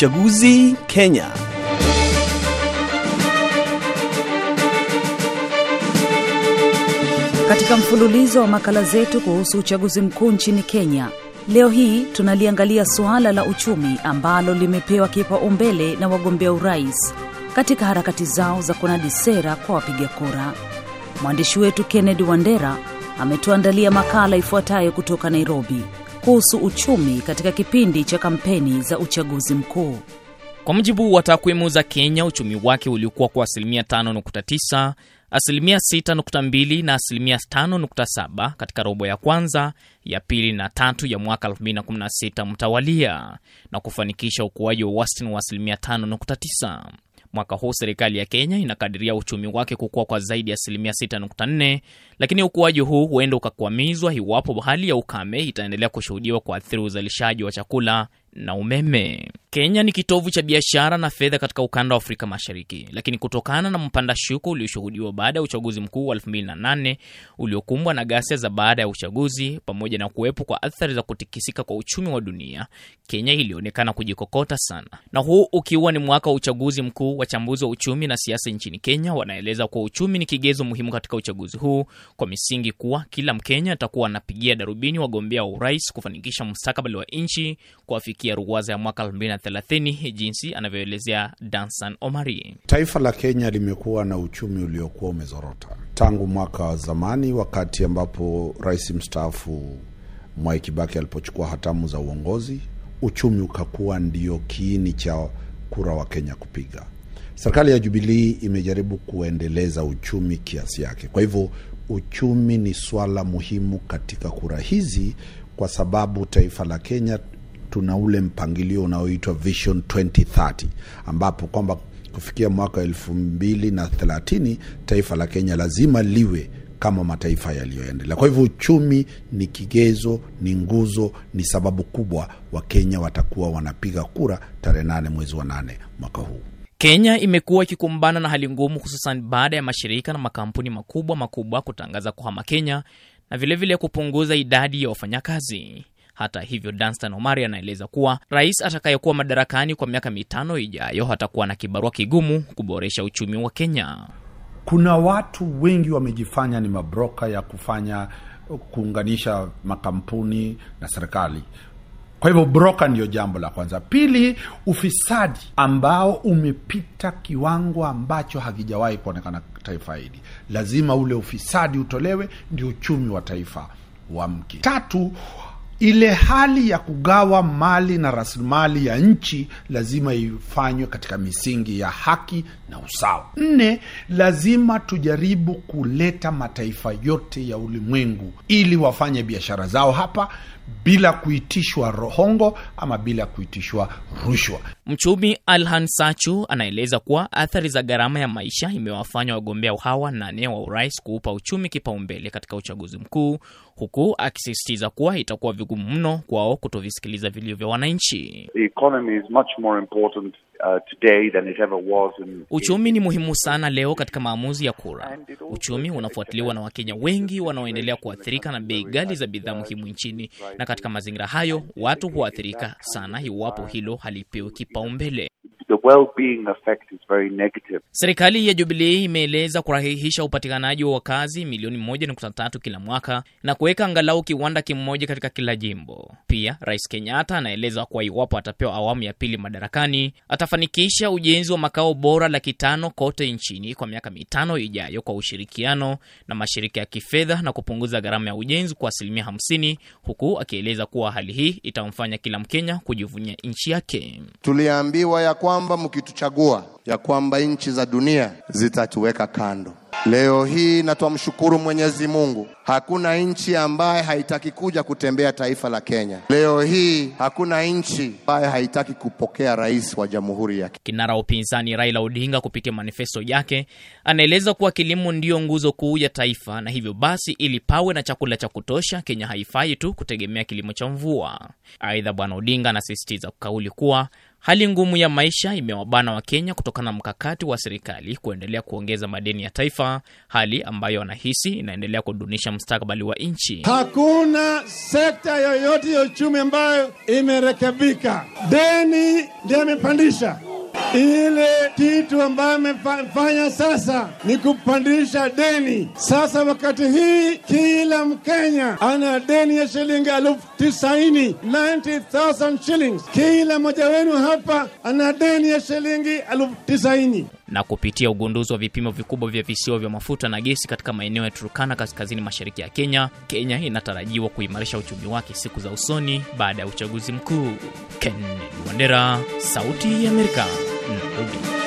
Uchaguzi Kenya. Katika mfululizo wa makala zetu kuhusu uchaguzi mkuu nchini Kenya, leo hii tunaliangalia suala la uchumi ambalo limepewa kipaumbele na wagombea urais katika harakati zao za kunadi sera kwa wapiga kura. Mwandishi wetu Kennedy Wandera ametuandalia makala ifuatayo kutoka Nairobi kuhusu uchumi katika kipindi cha kampeni za uchaguzi mkuu. Kwa mujibu wa takwimu za Kenya, uchumi wake ulikuwa kwa asilimia 5.9, asilimia 6.2 na asilimia 5.7 katika robo ya kwanza, ya pili na tatu ya mwaka 2016 mtawalia na kufanikisha ukuaji wa wastani wa asilimia 5.9. Mwaka huu serikali ya Kenya inakadiria uchumi wake kukua kwa zaidi ya asilimia 6.4, lakini ukuaji huu huenda ukakwamizwa iwapo hali ya ukame itaendelea kushuhudiwa kuathiri uzalishaji wa chakula na umeme. Kenya ni kitovu cha biashara na fedha katika ukanda wa Afrika Mashariki, lakini kutokana na mpanda shuko ulioshuhudiwa baada ya uchaguzi mkuu wa 2008 uliokumbwa na ghasia za baada ya uchaguzi pamoja na kuwepo kwa athari za kutikisika kwa uchumi wa dunia, Kenya ilionekana kujikokota sana, na huu ukiwa ni mwaka wa uchaguzi mkuu. Wachambuzi wa uchumi na siasa nchini Kenya wanaeleza kuwa uchumi ni kigezo muhimu katika uchaguzi huu, kwa misingi kuwa kila Mkenya atakuwa anapigia darubini wagombea wa urais kufanikisha mustakabali wa nchi kuafikia ruwaza ya mwaka 2030 jinsi anavyoelezea Dansan Omari. Taifa la Kenya limekuwa na uchumi uliokuwa umezorota tangu mwaka wa zamani, wakati ambapo rais mstaafu Mwai Kibaki alipochukua hatamu za uongozi, uchumi ukakuwa ndio kiini cha kura wa Kenya kupiga. Serikali ya Jubilii imejaribu kuendeleza uchumi kiasi yake. Kwa hivyo uchumi ni swala muhimu katika kura hizi, kwa sababu taifa la Kenya tuna ule mpangilio unaoitwa Vision 2030 ambapo kwamba kufikia mwaka elfu mbili na thelathini taifa la Kenya lazima liwe kama mataifa yaliyoendelea. Kwa hivyo uchumi ni kigezo, ni nguzo, ni sababu kubwa Wakenya watakuwa wanapiga kura tarehe nane mwezi wa nane mwaka huu. Kenya imekuwa ikikumbana na hali ngumu, hususan baada ya mashirika na makampuni makubwa makubwa kutangaza kuhama Kenya na vilevile vile kupunguza idadi ya wafanyakazi. Hata hivyo, Danstan Omari anaeleza kuwa rais atakayekuwa madarakani kwa miaka mitano ijayo atakuwa na kibarua kigumu kuboresha uchumi wa Kenya. Kuna watu wengi wamejifanya ni mabroka ya kufanya kuunganisha makampuni na serikali. Kwa hivyo broka ndiyo jambo la kwanza. Pili, ufisadi ambao umepita kiwango ambacho hakijawahi kuonekana taifa hili. Lazima ule ufisadi utolewe, ndio uchumi wa taifa wamke. Tatu, ile hali ya kugawa mali na rasilimali ya nchi lazima ifanywe katika misingi ya haki na usawa. Nne, lazima tujaribu kuleta mataifa yote ya ulimwengu ili wafanye biashara zao hapa bila kuitishwa rohongo ama bila kuitishwa rushwa. Mchumi Alhan Sachu anaeleza kuwa athari za gharama ya maisha imewafanya wagombea hawa nane wa urais kuupa uchumi kipaumbele katika uchaguzi mkuu, huku akisisitiza kuwa itakuwa vigumu mno kwao kutovisikiliza vilio vya wananchi. Uh, today than it ever was in... Uchumi ni muhimu sana leo katika maamuzi ya kura. Uchumi unafuatiliwa na Wakenya wengi wanaoendelea kuathirika na bei ghali za bidhaa muhimu nchini, na katika mazingira hayo watu huathirika sana iwapo hilo halipewi kipaumbele. The well-being effect is very negative. Serikali ya Jubilee imeeleza kurahihisha upatikanaji wa wakazi milioni moja nukta tatu kila mwaka na kuweka angalau kiwanda kimoja katika kila jimbo. Pia Rais Kenyatta anaeleza kuwa iwapo atapewa awamu ya pili madarakani, atafanikisha ujenzi wa makao bora laki tano kote nchini kwa miaka mitano ijayo kwa ushirikiano na mashirika ya kifedha na kupunguza gharama ya ujenzi kwa asilimia hamsini, huku akieleza kuwa hali hii itamfanya kila Mkenya kujivunia nchi yake. Tuliambiwa ya kwamba mkituchagua ya kwamba nchi za dunia zitatuweka kando. Leo hii na twamshukuru Mwenyezi Mungu, hakuna nchi ambaye haitaki kuja kutembea taifa la Kenya. Leo hii hakuna nchi ambaye haitaki kupokea rais wa jamhuri ya Kinara wa upinzani Raila Odinga kupitia manifesto yake anaeleza kuwa kilimo ndiyo nguzo kuu ya taifa, na hivyo basi, ili pawe na chakula cha kutosha, Kenya haifai tu kutegemea kilimo cha mvua. Aidha, Bwana Odinga anasisitiza kauli kuwa Hali ngumu ya maisha imewabana Wakenya kutokana na mkakati wa serikali kuendelea kuongeza madeni ya taifa, hali ambayo wanahisi inaendelea kudunisha mustakabali wa nchi. Hakuna sekta yoyote ya uchumi ambayo imerekebika. Deni ndiyo imepandisha. Ile kitu ambayo amefanya sasa ni kupandisha deni. Sasa wakati hii kila Mkenya ana deni ya shilingi elfu tisaini 90,000 shillings. Kila mmoja wenu hapa ana deni ya shilingi elfu tisaini na kupitia ugunduzi wa vipimo vikubwa vya visiwa vya mafuta na gesi katika maeneo ya Turkana kaskazini mashariki ya Kenya, Kenya inatarajiwa kuimarisha uchumi wake siku za usoni baada ya uchaguzi mkuu. Kennedy Wandera, Sauti ya Amerika, Nairobi.